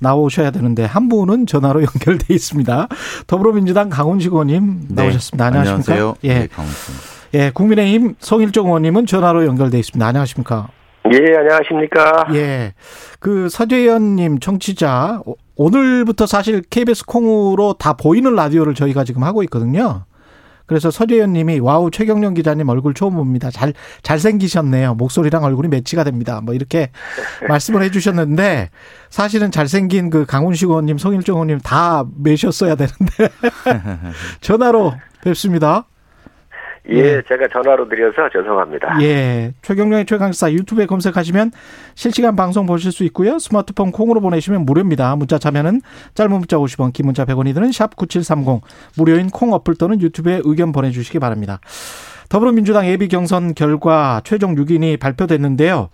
나오셔야 되는데 한 분은 전화로 연결돼 있습니다. 더불어민주당 강훈식 의원님 네. 나오셨습니다. 안녕하십니까? 안녕하세요. 예, 네. 예, 국민의힘 성일종 의원님은 전화로 연결돼 있습니다. 안녕하십니까? 예, 안녕하십니까. 예, 그 서재현님 청취자 오- 오늘부터 사실 KBS 콩으로 다 보이는 라디오를 저희가 지금 하고 있거든요. 그래서 서재현 님이 wow 최경영 기자님 얼굴 처음 봅니다. 잘 잘생기셨네요. 목소리랑 얼굴이 매치가 됩니다. 뭐 이렇게 말씀을 해 주셨는데 사실은 잘생긴 그 강훈식 의원님, 송일종 의원님 다 매셨어야 되는데 전화로 뵙습니다. 예, 제가 전화로 드려서 죄송합니다. 예. 최경련의 최강사 유튜브에 검색하시면 실시간 방송 보실 수 있고요. 스마트폰 콩으로 보내시면 무료입니다. 문자 참여는 짧은 문자 50원, 긴 문자 100원이 드는 샵 9730 무료인 콩 어플 또는 유튜브에 의견 보내주시기 바랍니다. 더불어민주당 예비 경선 결과 최종 6인이 발표됐는데요.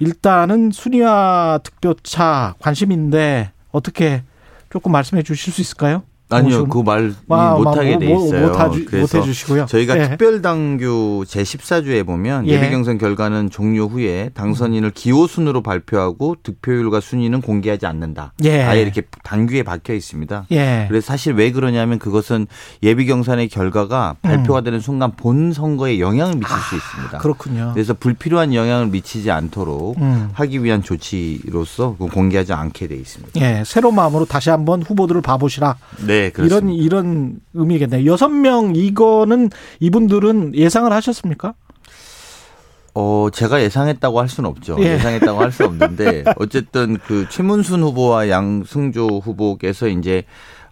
일단은 순위와 득표차 관심인데 어떻게 조금 말씀해 주실 수 있을까요? 아니요, 뭐, 그말 아, 못하게 뭐, 돼 뭐, 있어요. 못하주- 그래서 못해주시고요. 저희가 예. 특별당규 제14조에 보면 예. 예비경선 결과는 종료 후에 당선인을 기호 순으로 발표하고 득표율과 순위는 공개하지 않는다. 예. 아예 이렇게 당규에 박혀 있습니다. 예. 그래서 사실 왜 그러냐면 그것은 예비 경선의 결과가 발표가 되는 순간 본 선거에 영향을 미칠 수 있습니다. 음. 그렇군요. 그래서 불필요한 영향을 미치지 않도록 음. 하기 위한 조치로서 그 공개하지 않게 돼 있습니다. 예, 새로운 마음으로 다시 한번 후보들을 봐보시라. 네, 그렇습니다. 이런 이런 의미겠네요. 여섯 명 이거는 이분들은 예상을 하셨습니까? 어, 제가 예상했다고 할 수는 없죠. 예. 예. 상했다고 할 수 없는데 어쨌든 그 최문순 후보와 양승조 후보께서 이제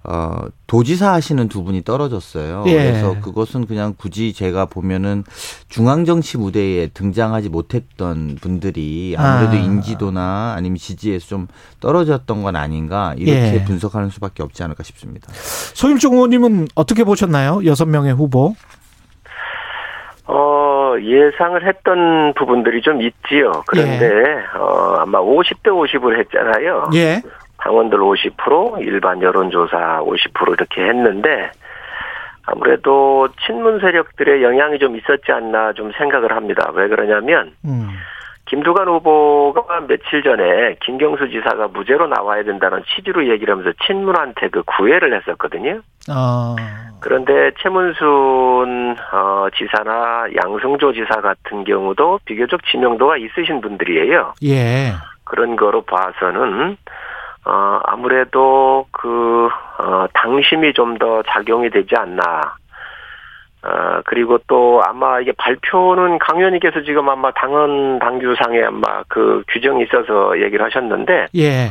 어, 도지사 하시는 두 분이 떨어졌어요. 예. 그래서 그것은 그냥 굳이 제가 보면은 중앙 정치 무대에 등장하지 못했던 분들이 아무래도 아. 인지도나 아니면 지지에서 좀 떨어졌던 건 아닌가 이렇게 예. 분석하는 수밖에 없지 않을까 싶습니다. 소일종 의원님은 어떻게 보셨나요? 여섯 명의 후보. 어, 예상을 했던 부분들이 좀 있지요. 그런데, 어, 아마 50대 50을 했잖아요. 예. 당원들 50%, 일반 여론조사 50% 이렇게 했는데, 아무래도 친문 세력들의 영향이 좀 있었지 않나 좀 생각을 합니다. 왜 그러냐면, 음. 김두관 후보가 며칠 전에 김경수 지사가 무죄로 나와야 된다는 취지로 얘기를 하면서 친문한테 그 구애를 했었거든요. 어. 그런데 최문순 어, 지사나 양승조 지사 같은 경우도 비교적 지명도가 있으신 분들이에요. 예. 그런 거로 봐서는 어, 아무래도 그 어, 당심이 좀 더 작용이 되지 않나. 어, 그리고 또 아마 이게 발표는 강 의원님께서 지금 아마 당헌 당규상에 아마 그 규정이 있어서 얘기를 하셨는데 예.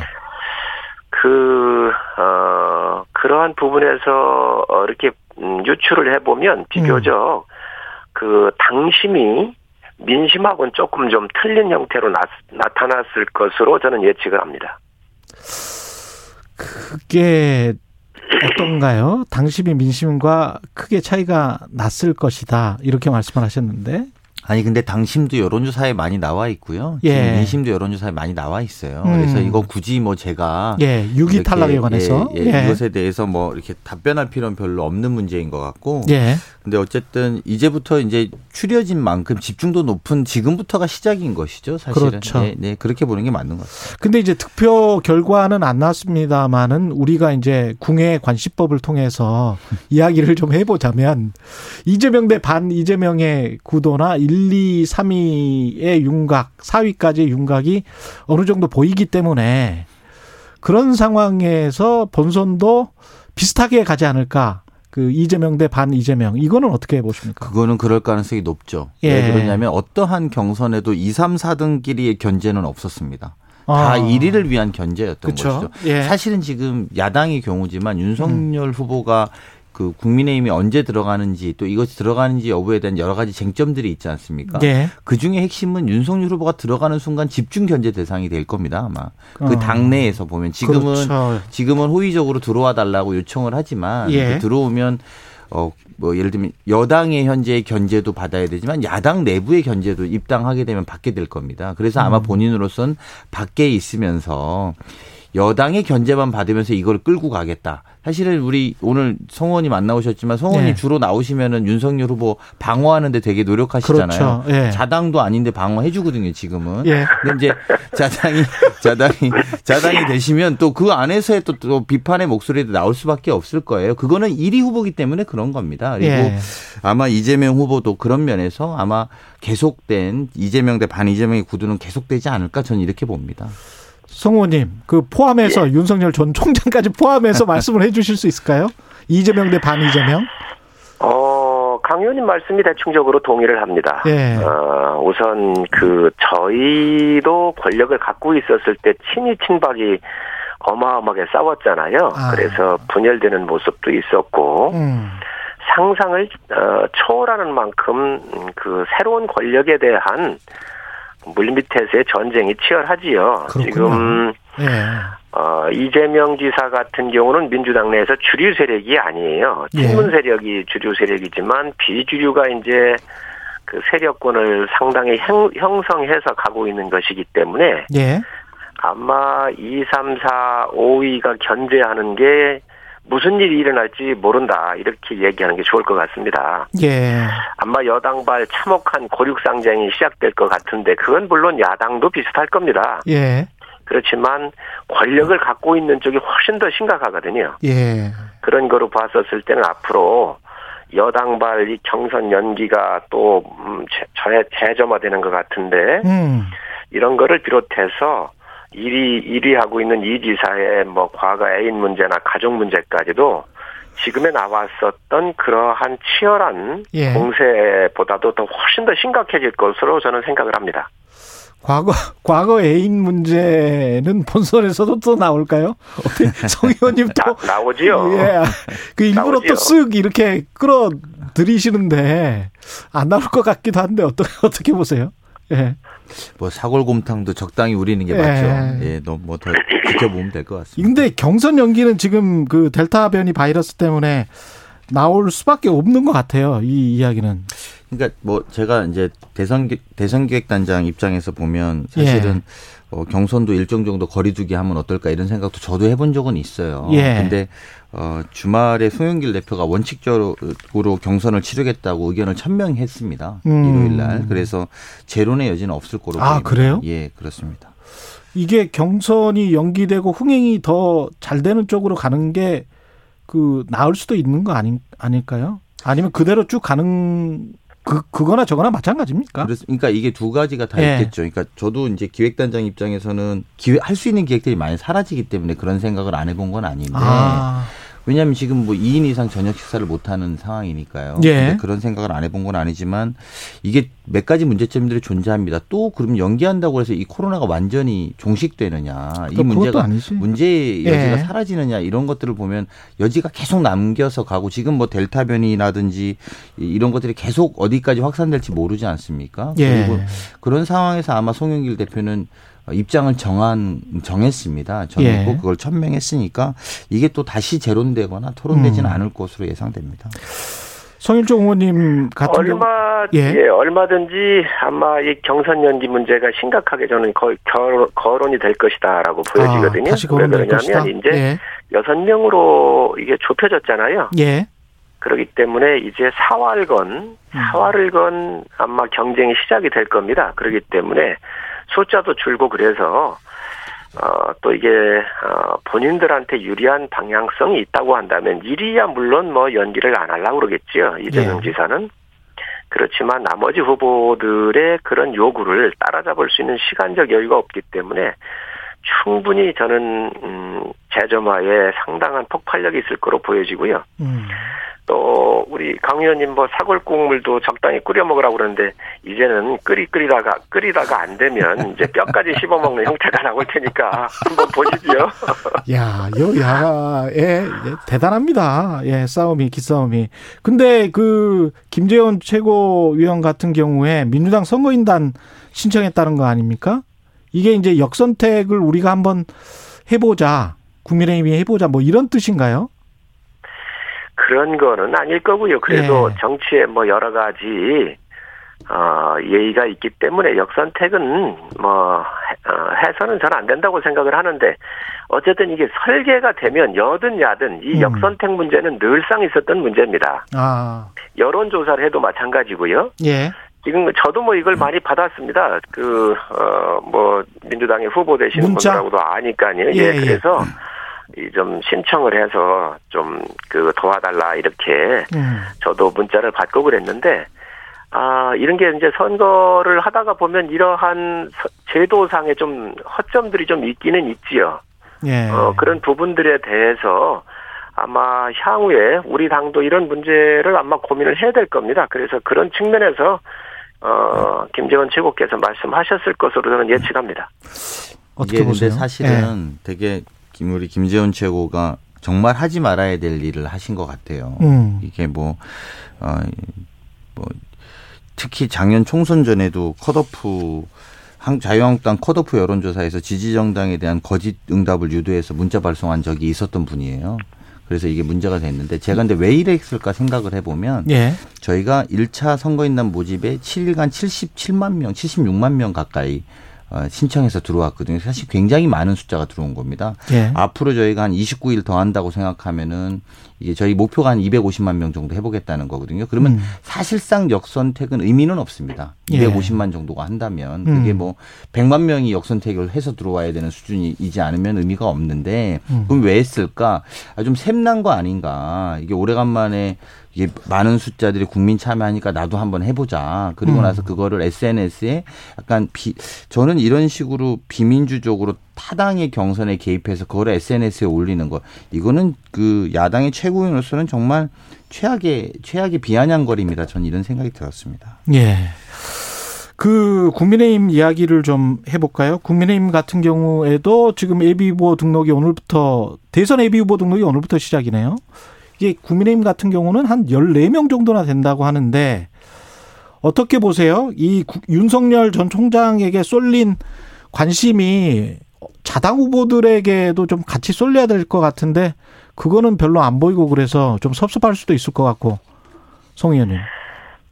그, 어, 그러한 부분에서 어, 이렇게 음, 유출을 해보면 비교적 그 당심이 민심하고는 조금 좀 틀린 형태로 나, 나타났을 것으로 저는 예측을 합니다. 그게 어떤가요? 당심이 민심과 크게 차이가 났을 것이다. 이렇게 말씀을 하셨는데. 아니 근데 당심도 여론조사에 많이 나와 있고요. 예. 민심도 여론조사에 많이 나와 있어요. 음. 그래서 이거 굳이 뭐 제가 예. 유기 탈락에 관해서. 예, 예, 이것에 대해서 뭐 이렇게 답변할 필요는 별로 없는 문제인 것 같고. 예. 근데 어쨌든 이제부터 이제 추려진 만큼 집중도 높은 지금부터가 시작인 것이죠. 사실은. 그렇죠. 네, 네, 그렇게 보는 게 맞는 것 같습니다. 근데 이제 득표 결과는 안 나왔습니다만은 우리가 이제 궁예 관시법을 통해서 이야기를 좀 해보자면 이재명 대 반 이재명의 구도나 1, 2, 3위의 윤곽, 4위까지의 윤곽이 어느 정도 보이기 때문에 그런 상황에서 본선도 비슷하게 가지 않을까. 그 이재명 대 반 이재명 이거는 어떻게 보십니까? 그거는 그럴 가능성이 높죠. 예. 왜 그러냐면 어떠한 경선에도 2, 3, 4등끼리의 견제는 없었습니다. 다 아. 1위를 위한 견제였던 그쵸. 것이죠. 예. 사실은 지금 야당의 경우지만 윤석열 후보가 그 국민의힘이 언제 들어가는지 또 이것이 들어가는지 여부에 대한 여러 가지 쟁점들이 있지 않습니까? 예. 그 중에 핵심은 윤석열 후보가 들어가는 순간 집중 견제 대상이 될 겁니다. 아마 그 어. 당내에서 보면 지금은 그렇죠. 지금은 호의적으로 들어와 달라고 요청을 하지만 예. 그 들어오면 어 뭐 예를 들면 여당의 현재의 견제도 받아야 되지만 야당 내부의 견제도 입당하게 되면 받게 될 겁니다. 그래서 음. 아마 본인으로선 밖에 있으면서 여당의 견제만 받으면서 이걸 끌고 가겠다. 사실은 우리 오늘 성원님 안 나오셨지만 성원님 네. 주로 나오시면은 윤석열 후보 방어하는데 되게 노력하시잖아요. 그렇죠. 예. 자당도 아닌데 방어해 주거든요, 지금은. 예. 근데 이제 자당이 자당이 자당이 되시면 또 그 안에서의 또, 또 비판의 목소리도 나올 수밖에 없을 거예요. 그거는 1위 후보기 때문에 그런 겁니다. 그리고 예. 아마 이재명 후보도 그런 면에서 아마 계속된 이재명 대 반 이재명의 구도는 계속되지 않을까 저는 이렇게 봅니다. 성우님, 그 포함해서 윤석열 전 총장까지 포함해서 말씀을 해주실 수 있을까요? 이재명 대 반 이재명? 어, 강 의원님 말씀이 대충적으로 동의를 합니다. 예. 어, 우선 그 저희도 권력을 갖고 있었을 때 친이 친박이 어마어마하게 싸웠잖아요. 아. 그래서 분열되는 모습도 있었고 음. 상상을 어, 초월하는 만큼 음, 그 새로운 권력에 대한 물밑에서의 전쟁이 치열하지요. 그렇군요. 지금 예. 어, 이재명 지사 같은 경우는 민주당 내에서 주류 세력이 아니에요. 예. 친문 세력이 주류 세력이지만 비주류가 이제 그 세력권을 상당히 형, 형성해서 가고 있는 것이기 때문에 예. 아마 2, 3, 4, 5위가 견제하는 게 무슨 일이 일어날지 모른다. 이렇게 얘기하는 게 좋을 것 같습니다. 예. 아마 여당발 참혹한 고륙상쟁이 시작될 것 같은데 그건 물론 야당도 비슷할 겁니다. 예. 그렇지만 권력을 갖고 있는 쪽이 훨씬 더 심각하거든요. 예. 그런 거로 봤었을 때는 앞으로 여당발 이 경선 연기가 또 음, 재- 재- 재점화되는 것 같은데 음. 이런 거를 비롯해서 1위 1위 하고 있는 이 지사의 뭐 과거 애인 문제나 가족 문제까지도 지금에 나왔었던 그러한 치열한 예. 공세보다도 더 훨씬 더 심각해질 것으로 저는 생각을 합니다. 과거 과거 애인 문제는 본선에서도 또 나올까요? 어떻게 성 의원님 또 나, 나오지요. 예. 그 일부러. 또 쓱 이렇게 끌어 들이시는데 안 나올 것 같기도 한데 어떻게 어떻게 보세요? 예. 뭐 사골곰탕도 적당히 우리는 게 예. 맞죠. 예, 너무 뭐 더 지켜보면 될 것 같습니다. 근데 경선 연기는 지금 그 델타 변이 바이러스 때문에 나올 수밖에 없는 것 같아요. 이 이야기는. 그러니까 뭐 제가 이제 대선 기- 대선 기획단장 입장에서 보면 사실은 어, 경선도 일정 정도 거리두기 하면 어떨까 이런 생각도 저도 해본 적은 있어요. 예. 근데 어, 주말에 송영길 대표가 원칙적으로 경선을 치르겠다고 의견을 천명했습니다. 음. 일요일 날. 그래서 재론의 여지는 없을 거로 아, 보입니다. 그래요? 예, 그렇습니다. 이게 경선이 연기되고 흥행이 더 잘 되는 쪽으로 가는 게 그 나을 수도 있는 거 아니, 아닐까요? 아니면 그대로 쭉 가는 그 그거나 저거나 마찬가지입니까? 그러니까 이게 두 가지가 다 예. 있겠죠. 그러니까 저도 이제 기획단장 입장에서는 기획 할 수 있는 기획들이 많이 사라지기 때문에 그런 생각을 안 해본 건 아닌데 아, 왜냐하면 지금 뭐 2인 이상 저녁 식사를 못 하는 상황이니까요. 예. 근데 그런 생각을 안 해본 건 아니지만 이게 몇 가지 문제점들이 존재합니다. 또 그럼 연기한다고 해서 이 코로나가 완전히 종식되느냐, 이 문제가 아니지. 문제의 여지가 예. 사라지느냐 이런 것들을 보면 여지가 계속 남겨서 가고 지금 뭐 델타 변이라든지 이- 이런 것들이 계속 어디까지 확산될지 모르지 않습니까? 예. 그리고 그런 상황에서 아마 송영길 대표는 입장을 정한 정했습니다. 저는 예. 꼭 그걸 천명했으니까 이게 또 다시 재론되거나 토론되지는 음. 않을 것으로 예상됩니다. 성일종 의원님 같은 경우 얼마 예. 예. 얼마든지 아마 이 경선 연기 문제가 심각하게 저는 거의 결, 거론이 될 것이다라고 보여지거든요. 아, 다시 왜 거론될 것이다. 그러냐면 이제 예. 여섯 명으로 이게 좁혀졌잖아요. 예. 그렇기 때문에 이제 사활건 사활건 아마 경쟁이 시작이 될 겁니다. 그렇기 때문에 숫자도 줄고 그래서 어, 또 이게 어, 본인들한테 유리한 방향성이 있다고 한다면 이리야 물론 뭐 연기를 안 하려고 그러겠지요. 이재명 예. 지사는 그렇지만 나머지 후보들의 그런 요구를 따라잡을 수 있는 시간적 여유가 없기 때문에 충분히 저는 음, 재점화에 상당한 폭발력이 있을 거로 보여지고요. 음. 또 우리 강 의원님 뭐 사골 국물도 적당히 끓여 먹으라고 그러는데 이제는 끓이 끓이다가 끓이다가 안 되면 이제 뼈까지 씹어 먹는 형태가 나올 테니까 한번 보시지요. 야, 여야의 예, 대단합니다. 예, 싸움이 기싸움이. 근데 그 김재원 최고위원 같은 경우에 민주당 선거인단 신청했다는 거 아닙니까? 이게 이제 역선택을 우리가 한번 해보자. 국민의힘이 해보자. 뭐 이런 뜻인가요? 그런 거는 아닐 거고요. 그래도 예. 정치에 뭐 여러 가지 어, 예의가 있기 때문에 역선택은 뭐 어, 해서는 저는 안 된다고 생각을 하는데 어쨌든 이게 설계가 되면 여든 야든 이 음. 역선택 문제는 늘상 있었던 문제입니다. 아, 여론조사를 해도 마찬가지고요. 예. 지금 저도 뭐 이걸 많이 받았습니다. 그, 어, 뭐, 민주당의 후보 되시는? 분들하고도 아니까요. 예, 예, 예. 그래서 이 좀 신청을 해서 좀 그 도와달라 이렇게 음. 저도 문자를 받고 그랬는데 아 이런 게 이제 선거를 하다가 보면 이러한 서- 제도상의 좀 허점들이 좀 있기는 있지요. 예. 어 그런 부분들에 대해서 아마 향후에 우리 당도 이런 문제를 아마 고민을 해야 될 겁니다. 그래서 그런 측면에서 어 김재원 최고께서 말씀하셨을 것으로 저는 예측합니다. 어떻게 이게 근데 보세요? 예. 사실은 되게 김 우리 김재원 최고가 정말 하지 말아야 될 일을 하신 것 같아요. 예. 음. 이게 뭐, 어, 뭐, 특히 작년 총선 전에도 컷오프, 한- 자유한국당 컷오프 여론조사에서 지지정당에 대한 거짓 응답을 유도해서 문자 발송한 적이 있었던 분이에요. 그래서 이게 문제가 됐는데 제가 근데 왜 이랬을까 생각을 해보면 예. 저희가 1차 선거인단 모집에 7일간 77만 명, 76만 명 가까이 어, 신청해서 들어왔거든요. 사실 굉장히 많은 숫자가 들어온 겁니다. 예. 앞으로 저희가 한 29일 더 한다고 생각하면은 이게 저희 목표가 한 250만 명 정도 해보겠다는 거거든요. 그러면 음. 사실상 역선택은 의미는 없습니다. 예. 250만 정도가 한다면 그게 음. 뭐 100만 명이 역선택을 해서 들어와야 되는 수준이지 않으면 의미가 없는데 음. 그럼 왜 했을까? 아, 좀 샘난 거 아닌가? 이게 오래간만에 이게 많은 숫자들이 국민 참여하니까 나도 한번 해보자. 그리고 음. 나서 그거를 SNS에 약간 비, 저는 이런 식으로 비민주적으로 타당의 경선에 개입해서 그거를 SNS에 올리는 거. 이거는 그 야당의 최고위원으로서는 정말 최악의, 최악의 비아냥거리입니다. 저는 이런 생각이 들었습니다. 예. 그 국민의힘 이야기를 좀 해볼까요? 국민의힘 같은 경우에도 지금 예비 후보 등록이 오늘부터 대선 예비 후보 등록이 오늘부터 시작이네요. 이게 국민의힘 같은 경우는 한 14명 정도나 된다고 하는데 어떻게 보세요? 이 구- 윤석열 전 총장에게 쏠린 관심이 자당 후보들에게도 좀 같이 쏠려야 될 것 같은데 그거는 별로 안 보이고 그래서 좀 섭섭할 수도 있을 것 같고 송 의원님.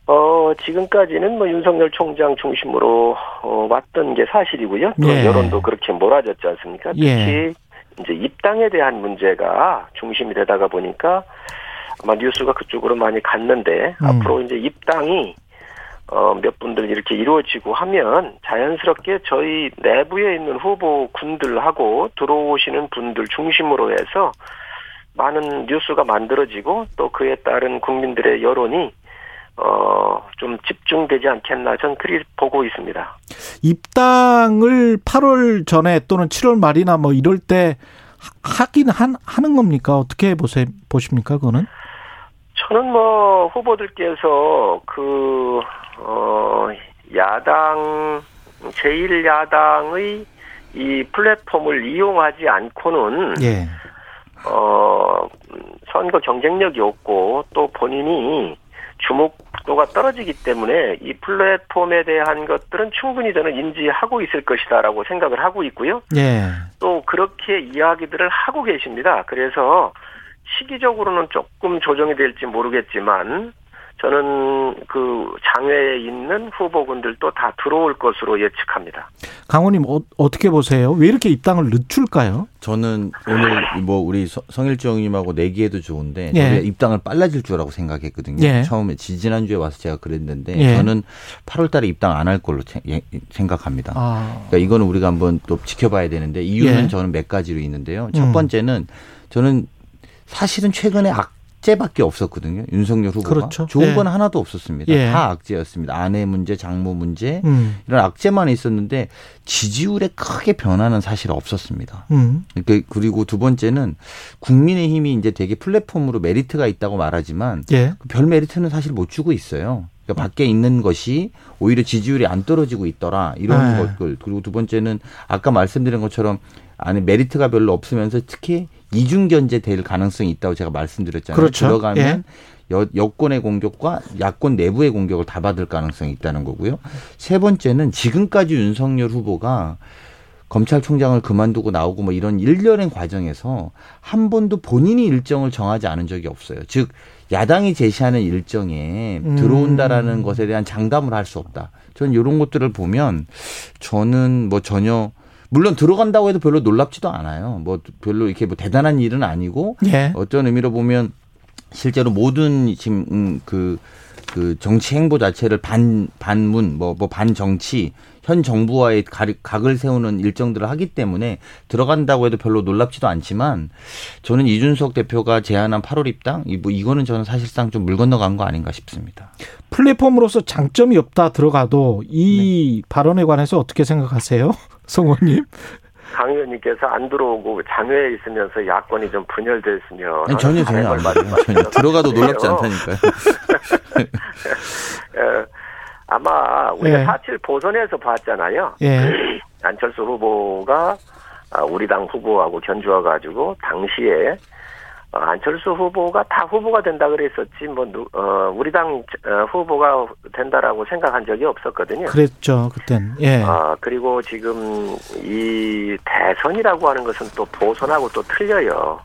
어, 지금까지는 뭐 윤석열 총장 중심으로 어, 왔던 게 사실이고요. 또 예. 여론도 그렇게 몰아졌지 않습니까? 특히 예. 이제 입당에 대한 문제가 중심이 되다가 보니까 아마 뉴스가 그쪽으로 많이 갔는데 음. 앞으로 이제 입당이 어, 몇 분들 이렇게 이루어지고 하면 자연스럽게 저희 내부에 있는 후보 군들하고 들어오시는 분들 중심으로 해서 많은 뉴스가 만들어지고 또 그에 따른 국민들의 여론이 어, 좀 집중되지 않겠나 전 그리 보고 있습니다. 입당을 8월 전에 또는 7월 말이나 뭐 이럴 때 하- 하긴 한, 하는 겁니까? 어떻게 보세, 보십니까, 그거는? 저는 뭐 후보들께서 그, 어, 야당, 제1야당의 이 플랫폼을 이용하지 않고는 예. 어, 음, 선거 경쟁력이 없고 또 본인이 주목도가 떨어지기 때문에 이 플랫폼에 대한 것들은 충분히 저는 인지하고 있을 것이다라고 생각을 하고 있고요. 예. 또 그렇게 이야기들을 하고 계십니다. 그래서 시기적으로는 조금 조정이 될지 모르겠지만 저는 그 장외에 있는 후보군들도 다 들어올 것으로 예측합니다. 강호님, 어, 어떻게 보세요? 왜 이렇게 입당을 늦출까요? 저는 오늘 뭐 우리 서- 성일정 님하고 내기해도 좋은데 예. 입당을 빨라질 줄 알고 생각했거든요. 예. 처음에 지- 지난 주에 와서 제가 그랬는데 예. 저는 8월 달에 입당 안 할 걸로 체- 예- 생각합니다. 아. 그러니까 이거는 우리가 한번 또 지켜봐야 되는데 이유는 예. 저는 몇 가지로 있는데요. 첫 음. 번째는 저는 사실은 최근에 악, 악재밖에 없었거든요. 윤석열 후보가. 그렇죠. 좋은 예. 건 하나도 없었습니다. 예. 다 악재였습니다. 아내 문제, 장모 문제 음. 이런 악재만 있었는데 지지율에 크게 변화는 사실 없었습니다. 음. 그러니까 그리고 두 번째는 국민의힘이 이제 되게 플랫폼으로 메리트가 있다고 말하지만 예. 별 메리트는 사실 못 주고 있어요. 그러니까 밖에 있는 것이 오히려 지지율이 안 떨어지고 있더라 이런 네. 것들 그리고 두 번째는 아까 말씀드린 것처럼 안에 메리트가 별로 없으면서 특히 이중 견제 될 가능성이 있다고 제가 말씀드렸잖아요. 그렇죠. 들어가면 여, 여권의 공격과 야권 내부의 공격을 다 받을 가능성이 있다는 거고요. 세 번째는 지금까지 윤석열 후보가 검찰총장을 그만두고 나오고 뭐 이런 일련의 과정에서 한 번도 본인이 일정을 정하지 않은 적이 없어요. 즉 야당이 제시하는 일정에 음. 들어온다라는 것에 대한 장담을 할 수 없다. 저는 이런 것들을 보면 저는 뭐 전혀 물론 들어간다고 해도 별로 놀랍지도 않아요. 뭐 별로 이렇게 뭐 대단한 일은 아니고 예. 어떤 의미로 보면 실제로 모든 지금 음, 그, 그 정치 행보 자체를 반, 반문, 뭐, 뭐 반정치, 현 정부와의 가- 각을 세우는 일정들을 하기 때문에 들어간다고 해도 별로 놀랍지도 않지만 저는 이준석 대표가 제안한 8월 입당, 이뭐 이거는 저는 사실상 좀 물 건너간 거 아닌가 싶습니다. 플랫폼으로서 장점이 없다 들어가도 이 네. 발언에 관해서 어떻게 생각하세요? 성원님. 강 의원님께서 안 들어오고 장외에 있으면서 야권이 좀 분열됐으면 아니, 전혀 전혀 안 맞아요. 전혀 들어가도 놀랍지 않다니까요. 어, 아마 우리가 예. 4.7 보선에서 봤잖아요. 예. 안철수 후보가 아, 우리 당 후보하고 견주어 가지고 당시에 어, 안철수 후보가 다 후보가 된다 그랬었지 뭐 누- 어, 우리 당 어, 후보가 된다라고 생각한 적이 없었거든요. 그랬죠. 그땐. 예. 아, 그리고 지금 이 대선이라고 하는 것은 또 보선하고 또 틀려요.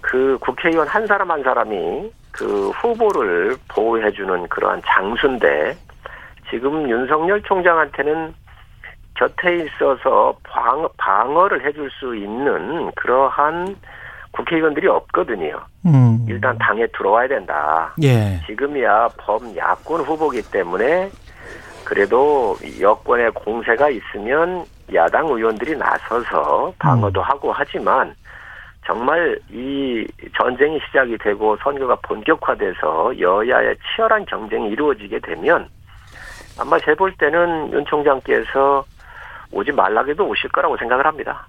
그 국회의원 한 사람 한 사람이 그 후보를 보호해주는 그러한 장수인데 지금 윤석열 총장한테는 곁에 있어서 방, 방어를 해줄 수 있는 그러한 국회의원들이 없거든요. 음. 일단 당에 들어와야 된다. 예. 지금이야 범야권 후보기 때문에 그래도 여권의 공세가 있으면 야당 의원들이 나서서 방어도 하고 하지만 정말 이 전쟁이 시작이 되고 선거가 본격화돼서 여야의 치열한 경쟁이 이루어지게 되면 아마 제 볼 때는 윤 총장께서 오지 말라게도 오실 거라고 생각을 합니다.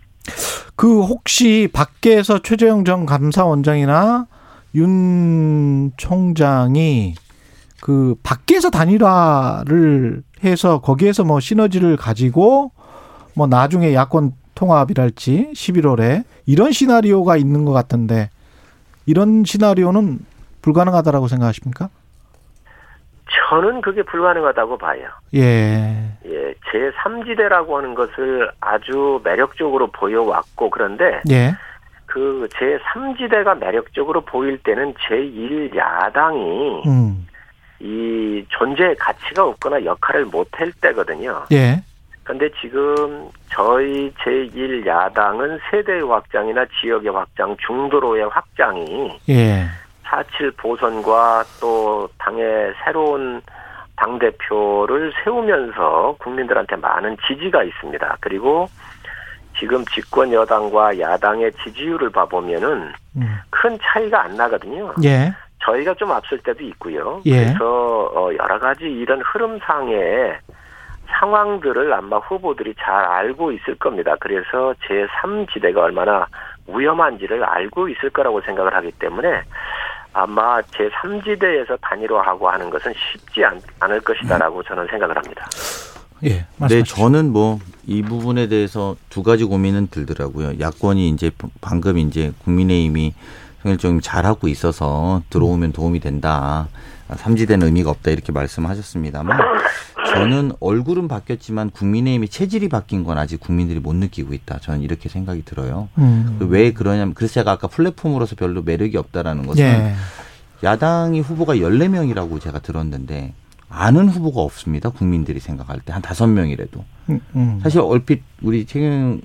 그 혹시 밖에서 최재형 전 감사원장이나 윤 총장이 그 밖에서 단일화를 해서 거기에서 뭐 시너지를 가지고 뭐 나중에 야권 통합이랄지 11월에 이런 시나리오가 있는 것 같던데 이런 시나리오는 불가능하다라고 생각하십니까? 저는 그게 불가능하다고 봐요. 예. 예, 제 3지대라고 하는 것을 아주 매력적으로 보여왔고, 그런데 예. 그 제 3지대가 매력적으로 보일 때는 제1 야당이 음. 이 존재의 가치가 없거나 역할을 못할 때거든요. 예. 그런데 지금 저희 제1야당은 세대의 확장이나 지역의 확장, 중도로의 확장이 예. 4.7 보선과 또 당의 새로운 당대표를 세우면서 국민들한테 많은 지지가 있습니다. 그리고 지금 집권 여당과 야당의 지지율을 봐보면은 음. 큰 차이가 안 나거든요. 예. 저희가 좀 앞설 때도 있고요. 예. 그래서 어, 여러 가지 이런 흐름상의 상황들을 아마 후보들이 잘 알고 있을 겁니다. 그래서 제3지대가 얼마나 위험한지를 알고 있을 거라고 생각을 하기 때문에 아마 제3지대에서 단일화하고 하는 것은 쉽지 않, 을 것이다라고 저는 생각을 합니다. 예. 네. 저는 뭐 이 부분에 대해서 두 가지 고민은 들더라고요. 야권이 이제 방금 이제 국민의힘이 좀 잘하고 있어서 들어오면 도움이 된다. 삼지대는 의미가 없다 이렇게 말씀하셨습니다만 저는 얼굴은 바뀌었지만 국민의힘이 체질이 바뀐 건 아직 국민들이 못 느끼고 있다. 저는 이렇게 생각이 들어요. 음. 왜 그러냐면 그래서 제가 아까 플랫폼으로서 별로 매력이 없다라는 것은 예. 야당이 후보가 14명이라고 제가 들었는데 아는 후보가 없습니다. 국민들이 생각할 때 한 다섯 명이라도. 음, 음. 사실 얼핏 우리 최경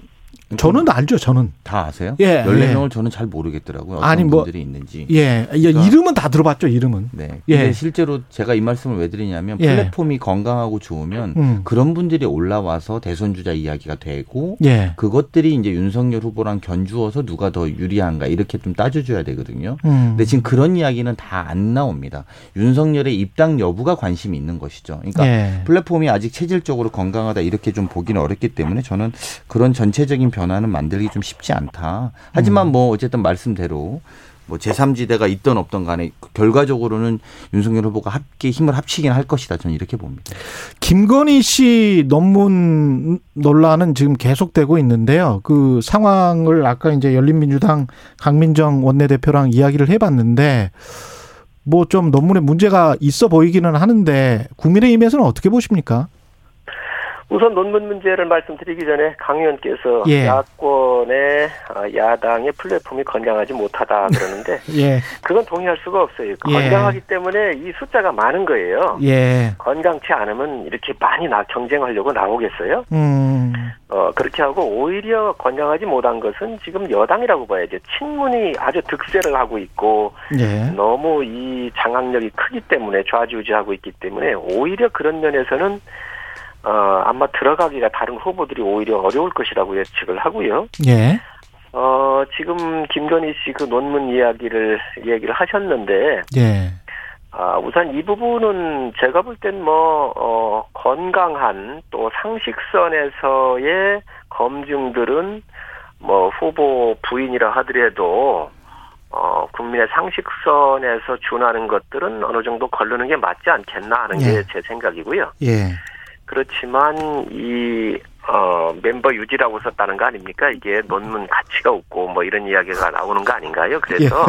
저는 알죠, 저는. 다 아세요? 예, 14명을 저는 잘 모르겠더라고요. 어떤 아니, 뭐- 분들이 있는지. 예. 야, 그러니까- 이름은 다 들어봤죠, 이름은. 네. 예. 실제로 제가 이 말씀을 왜 드리냐면 예. 플랫폼이 건강하고 좋으면 음. 그런 분들이 올라와서 대선 주자 이야기가 되고 예. 그것들이 이제 윤석열 후보랑 견주어서 누가 더 유리한가 이렇게 좀 따져줘야 되거든요. 음. 근데 지금 그런 이야기는 다 안 나옵니다. 윤석열의 입당 여부가 관심이 있는 것이죠. 그러니까 예. 플랫폼이 아직 체질적으로 건강하다 이렇게 좀 보기는 어렵기 때문에 저는 그런 전체적인 변 화는 만들기 좀 쉽지 않다. 하지만 음. 뭐 어쨌든 말씀대로 뭐 제3지대가 있던 없던 간에 결과적으로는 윤석열 후보가 함께 힘을 합치긴 할 것이다. 저는 이렇게 봅니다. 김건희 씨 논문 논란은 지금 계속되고 있는데요. 그 상황을 아까 이제 열린민주당 강민정 원내대표랑 이야기를 해봤는데 뭐 좀 논문에 문제가 있어 보이기는 하는데 국민의힘에서는 어떻게 보십니까? 우선 논문 문제를 말씀드리기 전에 강 의원께서 예. 야권의 아, 야당의 플랫폼이 건강하지 못하다 그러는데 예, 그건 동의할 수가 없어요. 예. 건강하기 때문에 이 숫자가 많은 거예요. 예, 건강치 않으면 이렇게 많이 나 경쟁하려고 나오겠어요? 음, 어, 그렇게 하고 오히려 건강하지 못한 것은 지금 여당이라고 봐야죠. 친문이 아주 득세를 하고 있고 예, 너무 이 장악력이 크기 때문에 좌지우지하고 있기 때문에 오히려 그런 면에서는 어, 아마 들어가기가 다른 후보들이 오히려 어려울 것이라고 예측을 하고요. 예, 어, 지금 김건희 씨 그 논문 이야기를 얘기를 하셨는데, 예, 아, 우선 이 부분은 제가 볼 땐 뭐, 어, 건강한 또 상식선에서의 검증들은 뭐 후보 부인이라 하더라도 어, 국민의 상식선에서 준하는 것들은 어느 정도 걸르는 게 맞지 않겠나 하는 예. 게제 생각이고요. 예, 그렇지만 이 어, 멤버 유지라고 썼다는 거 아닙니까? 이게 논문 가치가 없고 뭐 이런 이야기가 나오는 거 아닌가요? 그래서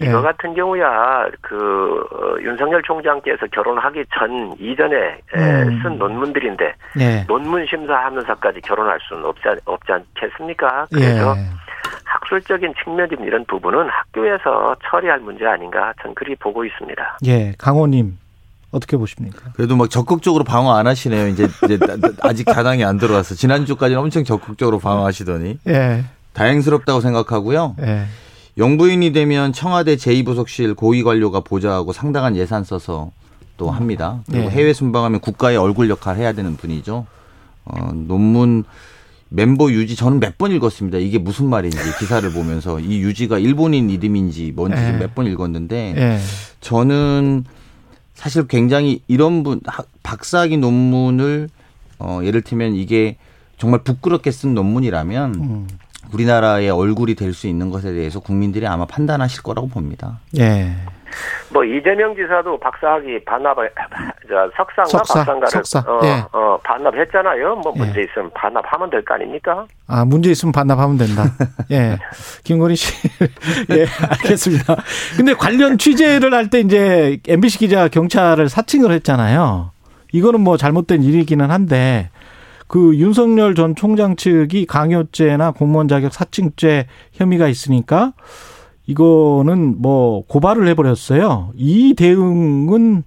예. 이거 같은 경우야 그 어, 윤석열 총장께서 결혼하기 전 이전에 에, 음. 쓴 논문들인데 예, 논문 심사하면서까지 결혼할 수는 없지, 않- 없지 않겠습니까? 그래서 예. 학술적인 측면인 이런 부분은 학교에서 처리할 문제 아닌가 전 그리 보고 있습니다. 예, 강호님 어떻게 보십니까? 그래도 막 적극적으로 방어 안 하시네요. 이제, 이제 아직 가당이 안 들어왔어. 지난주까지는 엄청 적극적으로 방어하시더니 예, 다행스럽다고 생각하고요. 예, 영부인이 되면 청와대 제2부속실 고위 관료가 보좌하고 상당한 예산 써서 또 합니다. 그리고 네. 해외 순방하면 국가의 얼굴 역할 해야 되는 분이죠. 어, 논문 멤버 유지 저는 몇 번 읽었습니다. 이게 무슨 말인지 기사를 보면서 이 유지가 일본인 이름인지 뭔지 네. 몇번 읽었는데 예, 저는 사실 굉장히 이런 분 학- 박사학위 논문을 어 예를 들면 이게 정말 부끄럽게 쓴 논문이라면 음, 우리나라의 얼굴이 될 수 있는 것에 대해서 국민들이 아마 판단하실 거라고 봅니다. 예, 뭐 이재명 지사도 박사학위 반납을 저 석상과 석사, 박사인가를 석사, 어, 예. 어, 반납했잖아요. 뭐 예. 문제 있으면 반납하면 될 거 아닙니까? 아, 문제 있으면 반납하면 된다. 예. 김건희 씨. 예, 알겠습니다. 근데 관련 취재를 할 때 이제 MBC 기자 경찰을 사칭을 했잖아요. 이거는 뭐 잘못된 일이기는 한데 그 윤석열 전 총장 측이 강요죄나 공무원 자격 사칭죄 혐의가 있으니까 이거는 뭐 고발을 해버렸어요. 이 대응은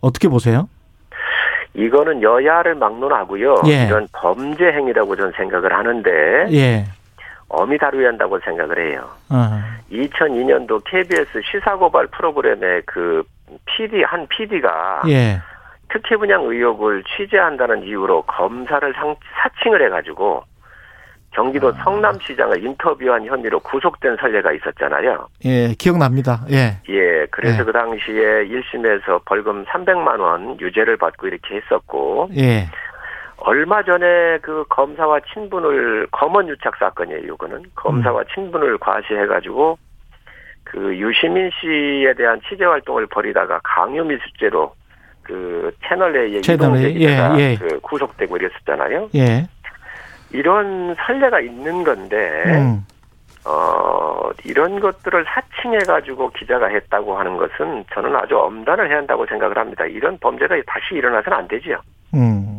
어떻게 보세요? 이거는 여야를 막론하고요. 예. 이런 범죄 행위라고 저는 생각을 하는데 예. 엄히 다루어야 한다고 생각을 해요. 아, 2002년도 KBS 시사고발 프로그램의 그 PD 한 PD가 예. 특혜 분양 의혹을 취재한다는 이유로 검사를 상, 사칭을 해가지고 경기도 성남시장을 인터뷰한 혐의로 구속된 선례가 있었잖아요. 예, 기억납니다. 예. 예, 그래서 네. 그 당시에 1심에서 벌금 300만 원 유죄를 받고 이렇게 했었고 예. 얼마 전에 그 검사와 친분을 검언 유착 사건이에요. 이거는 검사와 친분을 과시해가지고 그 유시민 씨에 대한 취재 활동을 벌이다가 강요 미수죄로 그 채널 A의 채널 A, 예, 예. 그 구속되고 이랬었잖아요. 예. 이런 선례가 있는 건데 음. 어 이런 것들을 사칭해가지고 기자가 했다고 하는 것은 저는 아주 엄단을 해야 한다고 생각을 합니다. 이런 범죄가 다시 일어나서는 안 되지요. 음.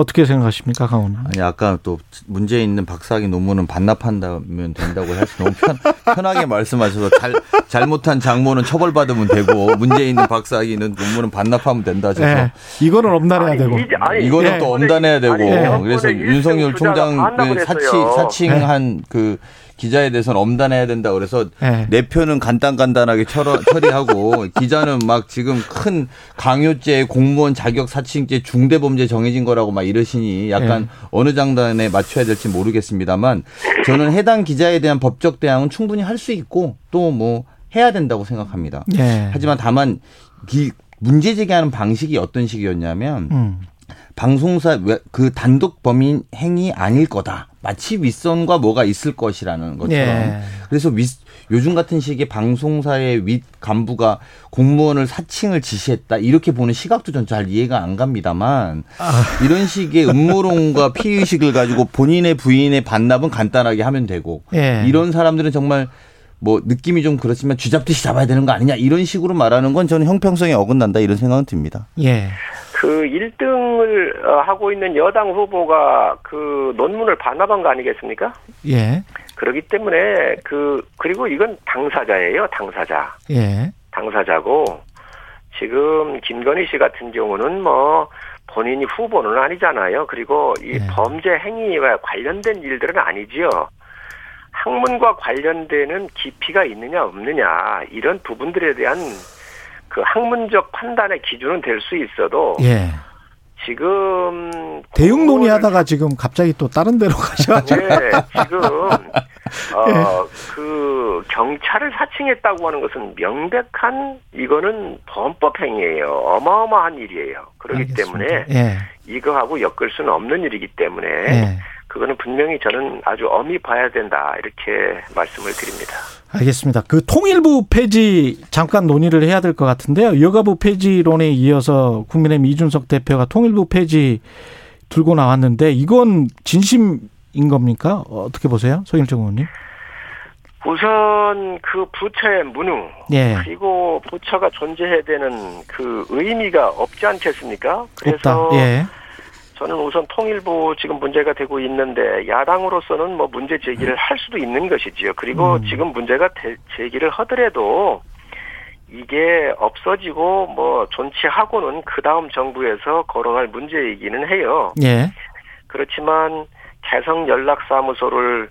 어떻게 생각하십니까, 강원? 아니 아까 또 문제 있는 박사학위 논문은 반납한다면 된다고 해서 너무 편, 편하게 말씀하셔서 잘 잘못한 장모는 처벌받으면 되고 문제 있는 박사학위는 논문은 반납하면 된다 하셔서 네. 이거는 엄단해야 아니, 되고. 이제- 아니, 이거는 예. 또 엄단해야 되고 아니, 예. 그래서 윤석열 일등 투자가 총장 반납을 그 사치. 사칭한 그 기자에 대해서는 엄단해야 된다 그래서 예. 내 표는 간단간단하게 처러, 처리하고 기자는 막 지금 큰 강요죄 공무원 자격 사칭죄 중대범죄 정해진 거라고 막 이러시니 약간 예. 어느 장단에 맞춰야 될지 모르겠습니다만 저는 해당 기자에 대한 법적 대항은 충분히 할 수 있고 또 뭐 해야 된다고 생각합니다. 예. 하지만 다만 이 문제 제기하는 방식이 어떤 식이었냐면 음. 방송사 외- 그 단독 범인 행위 아닐 거다. 마치 윗선과 뭐가 있을 것이라는 것처럼. 예. 그래서 윗, 요즘 같은 시기에 방송사의 윗 간부가 공무원을 사칭을 지시했다. 이렇게 보는 시각도 전 잘 이해가 안 갑니다만 아. 이런 식의 음모론과 피의식을 가지고 본인의 부인의 반납은 간단하게 하면 되고 예. 이런 사람들은 정말 뭐 느낌이 좀 그렇지만 쥐잡듯이 잡아야 되는 거 아니냐 이런 식으로 말하는 건 저는 형평성에 어긋난다 이런 생각은 듭니다. 예. 그 1등을 어, 하고 있는 여당 후보가 그 논문을 반납한 거 아니겠습니까? 예. 그렇기 때문에 그 그리고 이건 당사자예요, 당사자. 예. 당사자고 지금 김건희 씨 같은 경우는 뭐 본인이 후보는 아니잖아요. 그리고 이 네. 범죄 행위와 관련된 일들은 아니지요. 학문과 관련되는 깊이가 있느냐 없느냐 이런 부분들에 대한 그 학문적 판단의 기준은 될 수 있어도 예. 지금 대육 논의하다가 지금 갑자기 또 다른 데로 가셔가지고. 네, 지금 예. 어그 경찰을 사칭했다고 하는 것은 명백한 이거는 범법 행위예요. 어마어마한 일이에요. 그렇기 알겠습니다. 때문에 예. 이거하고 엮을 수는 없는 일이기 때문에 예. 그거는 분명히 저는 아주 엄히 봐야 된다 이렇게 말씀을 드립니다. 알겠습니다. 그 통일부 폐지 잠깐 논의를 해야 될 것 같은데요. 여가부 폐지론에 이어서 국민의힘 이준석 대표가 통일부 폐지 들고 나왔는데 이건 진심인 겁니까? 어떻게 보세요? 소일정 의원님? 우선 그 부처의 문우 예. 그리고 부처가 존재해야 되는 그 의미가 없지 않겠습니까? 그래서 없다. 예. 저는 우선 통일부 지금 문제가 되고 있는데 야당으로서는 뭐 문제 제기를 할 수도 있는 것이지요. 그리고 음. 지금 문제가 대- 제기를 하더라도 이게 없어지고 뭐 존치하고는 그 다음 정부에서 거론할 문제이기는 해요. 예. 그렇지만 개성 연락사무소를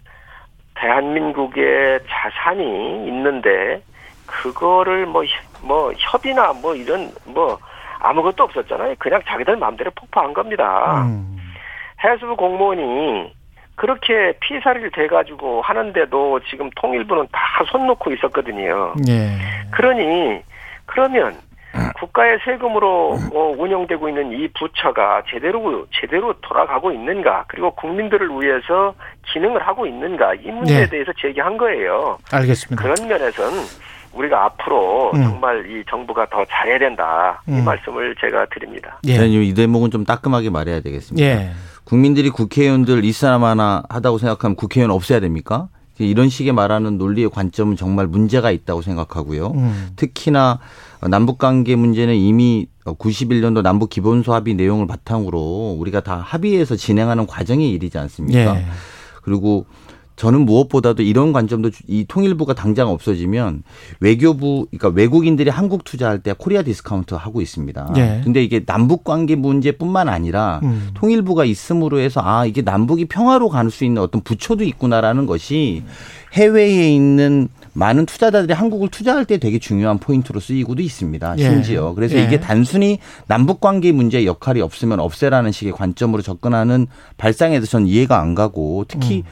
대한민국의 자산이 있는데 그거를 뭐, 협- 뭐 협의나 뭐 이런 뭐 아무것도 없었잖아요. 그냥 자기들 마음대로 폭파한 겁니다. 음. 해수부 공무원이 그렇게 피살이 돼가지고 하는데도 지금 통일부는 다 손 놓고 있었거든요. 예. 그러니 그러면 국가의 세금으로 어, 운영되고 있는 이 부처가 제대로 제대로 돌아가고 있는가 그리고 국민들을 위해서 기능을 하고 있는가 이 문제에 네. 대해서 제기한 거예요. 알겠습니다. 그런 면에서는 우리가 앞으로 음. 정말 이 정부가 더 잘해야 된다 이 음. 말씀을 제가 드립니다. 예. 저는 이 대목은 좀 따끔하게 말해야 되겠습니다. 예. 국민들이 국회의원들 이 사람 하나 하다고 생각하면 국회의원 없애야 됩니까? 이런 식의 말하는 논리의 관점은 정말 문제가 있다고 생각하고요. 음. 특히나 남북관계 문제는 이미 91년도 남북 기본소 합의 내용을 바탕으로 우리가 다 합의해서 진행하는 과정의 일이지 않습니까? 예. 그리고 저는 무엇보다도 이런 관점도 주- 이 통일부가 당장 없어지면 외교부 그러니까 외국인들이 한국 투자할 때 Korea discount 하고 있습니다. 예. 근데 이게 남북 관계 문제뿐만 아니라 음. 통일부가 있음으로 해서 아 이게 남북이 평화로 갈 수 있는 어떤 부처도 있구나라는 것이 해외에 있는 많은 투자자들이 한국을 투자할 때 되게 중요한 포인트로 쓰이고도 있습니다. 예. 심지어 그래서 예. 이게 단순히 남북 관계 문제의 역할이 없으면 없애라는 식의 관점으로 접근하는 발상에서 전 이해가 안 가고 특히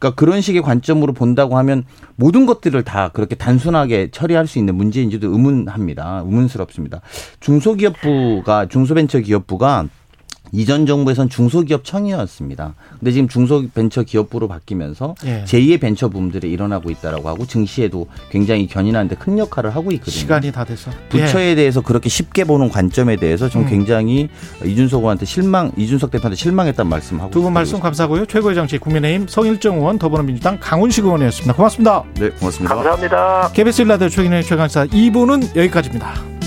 그러니까 그런 식의 관점으로 본다고 하면 모든 것들을 다 그렇게 단순하게 처리할 수 있는 문제인지도 의문합니다. 의문스럽습니다. 중소기업부가 중소벤처기업부가 이전 정부에선 중소기업 청이었습니다. 근데 지금 중소벤처기업부로 바뀌면서 예. 제2의 벤처 붐들이 일어나고 있다라고 하고 증시에도 굉장히 견인하는데 큰 역할을 하고 있거든요. 시간이 다 돼서. 부처에 대해서 그렇게 쉽게 보는 관점에 대해서 좀 음. 굉장히 이준석 의원한테 실망, 이준석 대표한테 실망했다는 말씀하고 두 분 말씀 감사하고요. 최고의 정치 국민의힘 성일정 의원 더불어민주당 강훈식 의원이었습니다. 고맙습니다. 네, 고맙습니다. 감사합니다. KBS 일라디오 최근의 최강사 2부는 여기까지입니다.